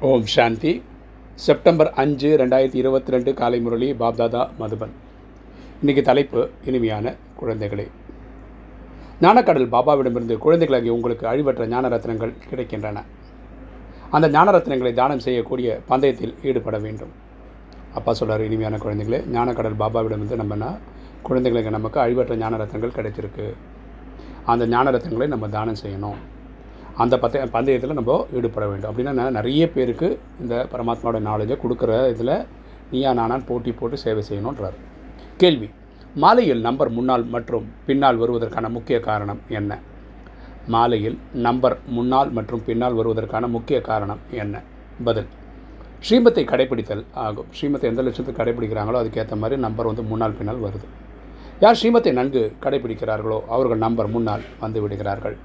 ஓம் சாந்தி. September அஞ்சு ரெண்டாயிரத்தி இருபத்தி ரெண்டு காலை முரளி பாப்தாதா மதுபன். இன்றைக்கு தலைப்பு இனிமையான குழந்தைகளே. ஞானக்கடல் பாபாவிடமிருந்து குழந்தைகளாகி உங்களுக்கு அழிவற்ற ஞான ரத்னங்கள் கிடைக்கின்றன. அந்த ஞான ரத்னங்களை தானம் செய்யக்கூடிய பந்தயத்தில் ஈடுபட வேண்டும். அப்பா சொல்கிறார் இனிமையான குழந்தைகளே ஞானக்கடல் பாபாவிடமிருந்து நம்மனா குழந்தைகளுக்கு நமக்கு அழிவற்ற ஞான ரத்னங்கள் கிடைச்சிருக்கு. அந்த ஞான ரத்னங்களை நம்ம தானம் செய்யணும். அந்த பத்த பந்தயத்தில் நம்ம ஈடுபட வேண்டும். அப்படின்னா நிறைய பேருக்கு இந்த பரமாத்மாவோட நாலேஜை கொடுக்குற இதில் நீயா நானான் போட்டி போட்டு சேவை செய்யணுன்றார் கேள்வி மாலையில் நம்பர் முன்னால் மற்றும் பின்னால் வருவதற்கான முக்கிய காரணம் என்ன? மாலையில் நம்பர் முன்னால் மற்றும் பின்னால் வருவதற்கான முக்கிய காரணம் என்ன? பதில் ஸ்ரீமத்தை கடைபிடித்தல் ஆகும். ஸ்ரீமத்தை எந்த லட்சத்துக்கு கடைபிடிக்கிறாங்களோ அதுக்கேற்ற மாதிரி நம்பர் வந்து முன்னால் பின்னால் வருது. யார் ஸ்ரீமத்தை நன்கு கடைபிடிக்கிறார்களோ அவர்கள் நம்பர் முன்னால் வந்து விடுகிறார்கள்.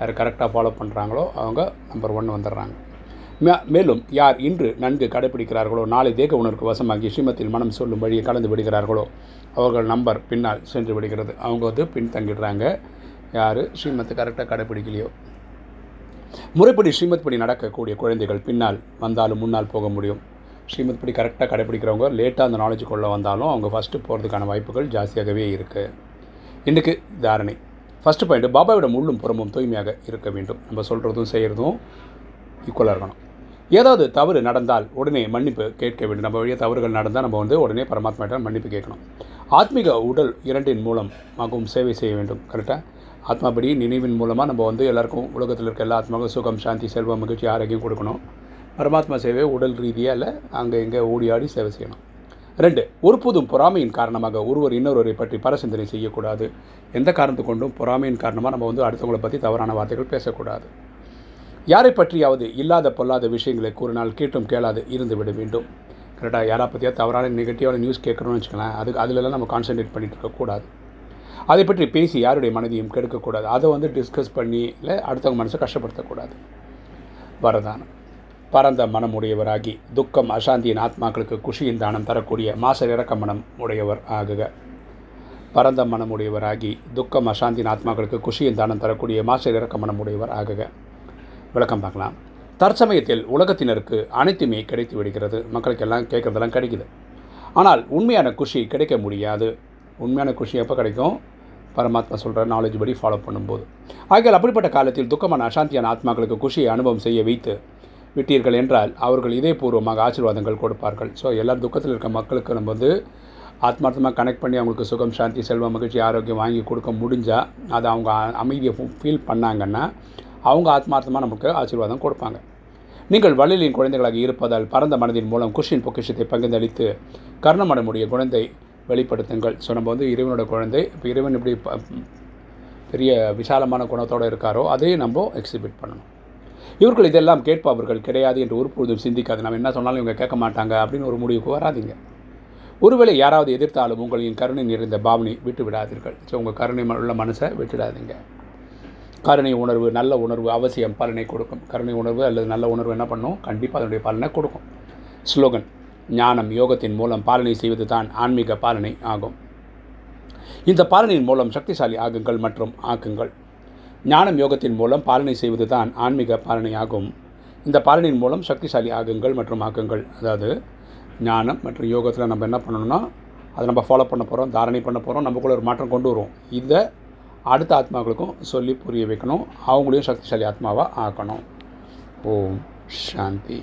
யார் கரெக்டாக ஃபாலோ பண்ணுறாங்களோ அவங்க நம்பர் ஒன் வந்துடுறாங்க. மே மேலும் யார் இன்று நன்கு கடைபிடிக்கிறார்களோ நாளை தேக உணர்வுக்கு வசமாகி ஸ்ரீமத்தில் மனம் சொல்லும் வழியை கலந்து விடுகிறார்களோ அவர்கள் நம்பர் பின்னால் சென்று விடுகிறது. அவங்க வந்து பின்தங்கிடுறாங்க. யார்? ஸ்ரீமத்தை கரெக்டாக கடைப்பிடிக்கலையோ. முறைப்படி ஸ்ரீமத் படி நடக்கக்கூடிய குழந்தைகள் பின்னால் வந்தாலும் முன்னால் போக முடியும். ஸ்ரீமத் படி கரெக்டாக கடைப்பிடிக்கிறவங்க லேட்டாக அந்த நாலேஜ் கொள்ள வந்தாலும் அவங்க ஃபஸ்ட்டு போகிறதுக்கான வாய்ப்புகள் ஜாஸ்தியாகவே இருக்குது இன்றைக்கு தாரணை ஃபஸ்ட்டு பாயிண்ட்டு பாபாவிடம் உள்ளும் புறமும் தூய்மையாக இருக்க வேண்டும். நம்ம சொல்கிறதும் செய்கிறதும் ஈக்குவலாக இருக்கணும். ஏதாவது தவறு நடந்தால் உடனே மன்னிப்பு கேட்க வேண்டும். நம்ம வழியாக தவறுகள் நடந்தால் நம்ம வந்து உடனே பரமாத்மாட்ட மன்னிப்பு கேட்கணும். ஆத்மீக உடல் இரண்டின் மூலமாகவும் சேவை செய்ய வேண்டும். கரெக்டாக ஆத்மாபடி நினைவின் மூலமாக நம்ம வந்து எல்லாருக்கும் உலகத்தில் இருக்க எல்லா ஆத்மாவுக்கும் சுகம் சாந்தி செல்வம் மகிழ்ச்சி ஆரோக்கியம் கொடுக்கணும். பரமாத்மா சேவை உடல் ரீதியாக இல்லை அங்கே இங்கே ஓடி ஆடி சேவை செய்யணும். ரெண்டு ஒருபோதும் பொறாமையின் காரணமாக ஒருவர் இன்னொருவரை பற்றி பரசிந்தனை செய்யக்கூடாது. எந்த காரணத்து கொண்டும் பொறாமையின் காரணமாக நம்ம வந்து அடுத்தவங்களை பற்றி தவறான வார்த்தைகள் பேசக்கூடாது. யாரை பற்றியாவது இல்லாத பொல்லாத விஷயங்களை கூறினால் கேட்டும் கேளாது இருந்து விட வேண்டும். கரெக்டாக யாரை பற்றியா தவறான நெகட்டிவான நியூஸ் கேட்குறோன்னு வச்சுக்கலாம் அதுக்கு அதிலெல்லாம் நம்ம கான்சன்ட்ரேட் பண்ணிட்டு இருக்கக்கூடாது அதை பற்றி பேசி யாருடைய மனதையும் கெடுக்கக்கூடாது அதை வந்து டிஸ்கஸ் பண்ணி இல்லை அடுத்தவங்க மனசை கஷ்டப்படுத்தக்கூடாது வரதானம். பரந்த மனம் உடையவராகி துக்கம் அசாந்தியின் ஆத்மாக்களுக்கு குஷியின் தானம் தரக்கூடிய மாசர் இறக்க மனம் உடையவர் ஆகுக. பரந்த மனம் உடையவராகி துக்கம் அசாந்தியின் ஆத்மாக்களுக்கு குஷியின் தானம் தரக்கூடிய மாசர் இறக்க மனம் உடையவர் ஆகுக. விளக்கம் பார்க்கலாம். தற்சமயத்தில் உலகத்தினருக்கு அனைத்துமே கிடைத்து விடுகிறது. மக்களுக்கெல்லாம் கேட்குறதெல்லாம் கிடைக்குது. ஆனால் உண்மையான குஷி கிடைக்க முடியாது. உண்மையான குஷி எப்போ கிடைக்கும்? பரமாத்மா சொல்கிற நாலேஜ் படி ஃபாலோ பண்ணும்போது. ஆகியால் அப்படிப்பட்ட காலத்தில் துக்கமான அசாந்தியான ஆத்மாக்களுக்கு குஷியை அனுபவம் செய்ய வைத்து விட்டீர்கள் என்றால் அவர்கள் இதயபூர்வமாக ஆசீர்வாதங்கள் கொடுப்பார்கள். ஸோ எல்லா துக்கத்தில் இருக்க மக்களுக்கு நம்ம வந்து ஆத்மார்த்தமாக கனெக்ட் பண்ணி அவங்களுக்கு சுகம் சாந்தி செல்வம் மகிழ்ச்சி ஆரோக்கியம் வாங்கி கொடுக்க முடிஞ்சால் அதை அவங்க அமைதியை ஃபீல் பண்ணாங்கன்னா அவங்க ஆத்மார்த்தமாக நமக்கு ஆசீர்வாதம் கொடுப்பாங்க. நீங்கள் வழியிலின் குழந்தைகளாக இருப்பதால் பரந்த மனதின் மூலம் குஷின் பொக்கிஷத்தை பகிர்ந்தளித்து கர்ணமடமுடைய குழந்தை வெளிப்படுத்துங்கள். ஸோ நம்ம வந்து இறைவனோட குழந்தை. இப்போ இறைவன் இப்படி பெரிய விசாலமான குணத்தோடு இருக்காரோ அதையும் நம்ம எக்ஸிபிட் பண்ணணும். இவர்கள் இதெல்லாம் கேட்பவர்கள் கிடையாது என்று ஒருபொழுதும் சிந்திக்காது. நம்ம என்ன சொன்னாலும் இவங்க கேட்க மாட்டாங்க அப்படின்னு ஒரு முடிவுக்கு வராதிங்க. ஒருவேளை யாராவது எதிர்த்தாலும் உங்களின் கருணை நிறைந்த பாவனை விட்டு விடாதீர்கள். ஸோ உங்கள் கருணை உள்ள மனசை விட்டுடாதீங்க கருணை உணர்வு நல்ல உணர்வு அவசியம் பலனை கொடுக்கும். கருணை உணர்வு அல்லது நல்ல உணர்வு என்ன பண்ணும்? கண்டிப்பாக அதனுடைய பலனை கொடுக்கும். ஸ்லோகன் ஞானம் யோகத்தின் மூலம் பாலனை செய்வது தான் ஆன்மீக பாலனை ஆகும். இந்த பாலனையின் மூலம் சக்திசாலி ஆகுங்கள் மற்றும் ஆக்குங்கள். ஞானம் யோகத்தின் மூலம் பாலனை செய்வது தான் ஆன்மீக பாலனையாகும். இந்த பாலனின் மூலம் சக்திசாலி ஆகுங்கள் மற்றும் ஆக்கங்கள். அதாவது ஞானம் மற்றும் யோகத்தில் நம்ம என்ன பண்ணணும்னா அதை நம்ம ஃபாலோ பண்ண போகிறோம் தாரணை பண்ண போகிறோம் நமக்குள்ள ஒரு மாற்றம் கொண்டு வரும் இதை அடுத்த ஆத்மாக்களுக்கும் சொல்லி புரிய வைக்கணும். அவங்களையும் சக்திசாலி ஆத்மாவாக ஆக்கணும். ஓம் சாந்தி.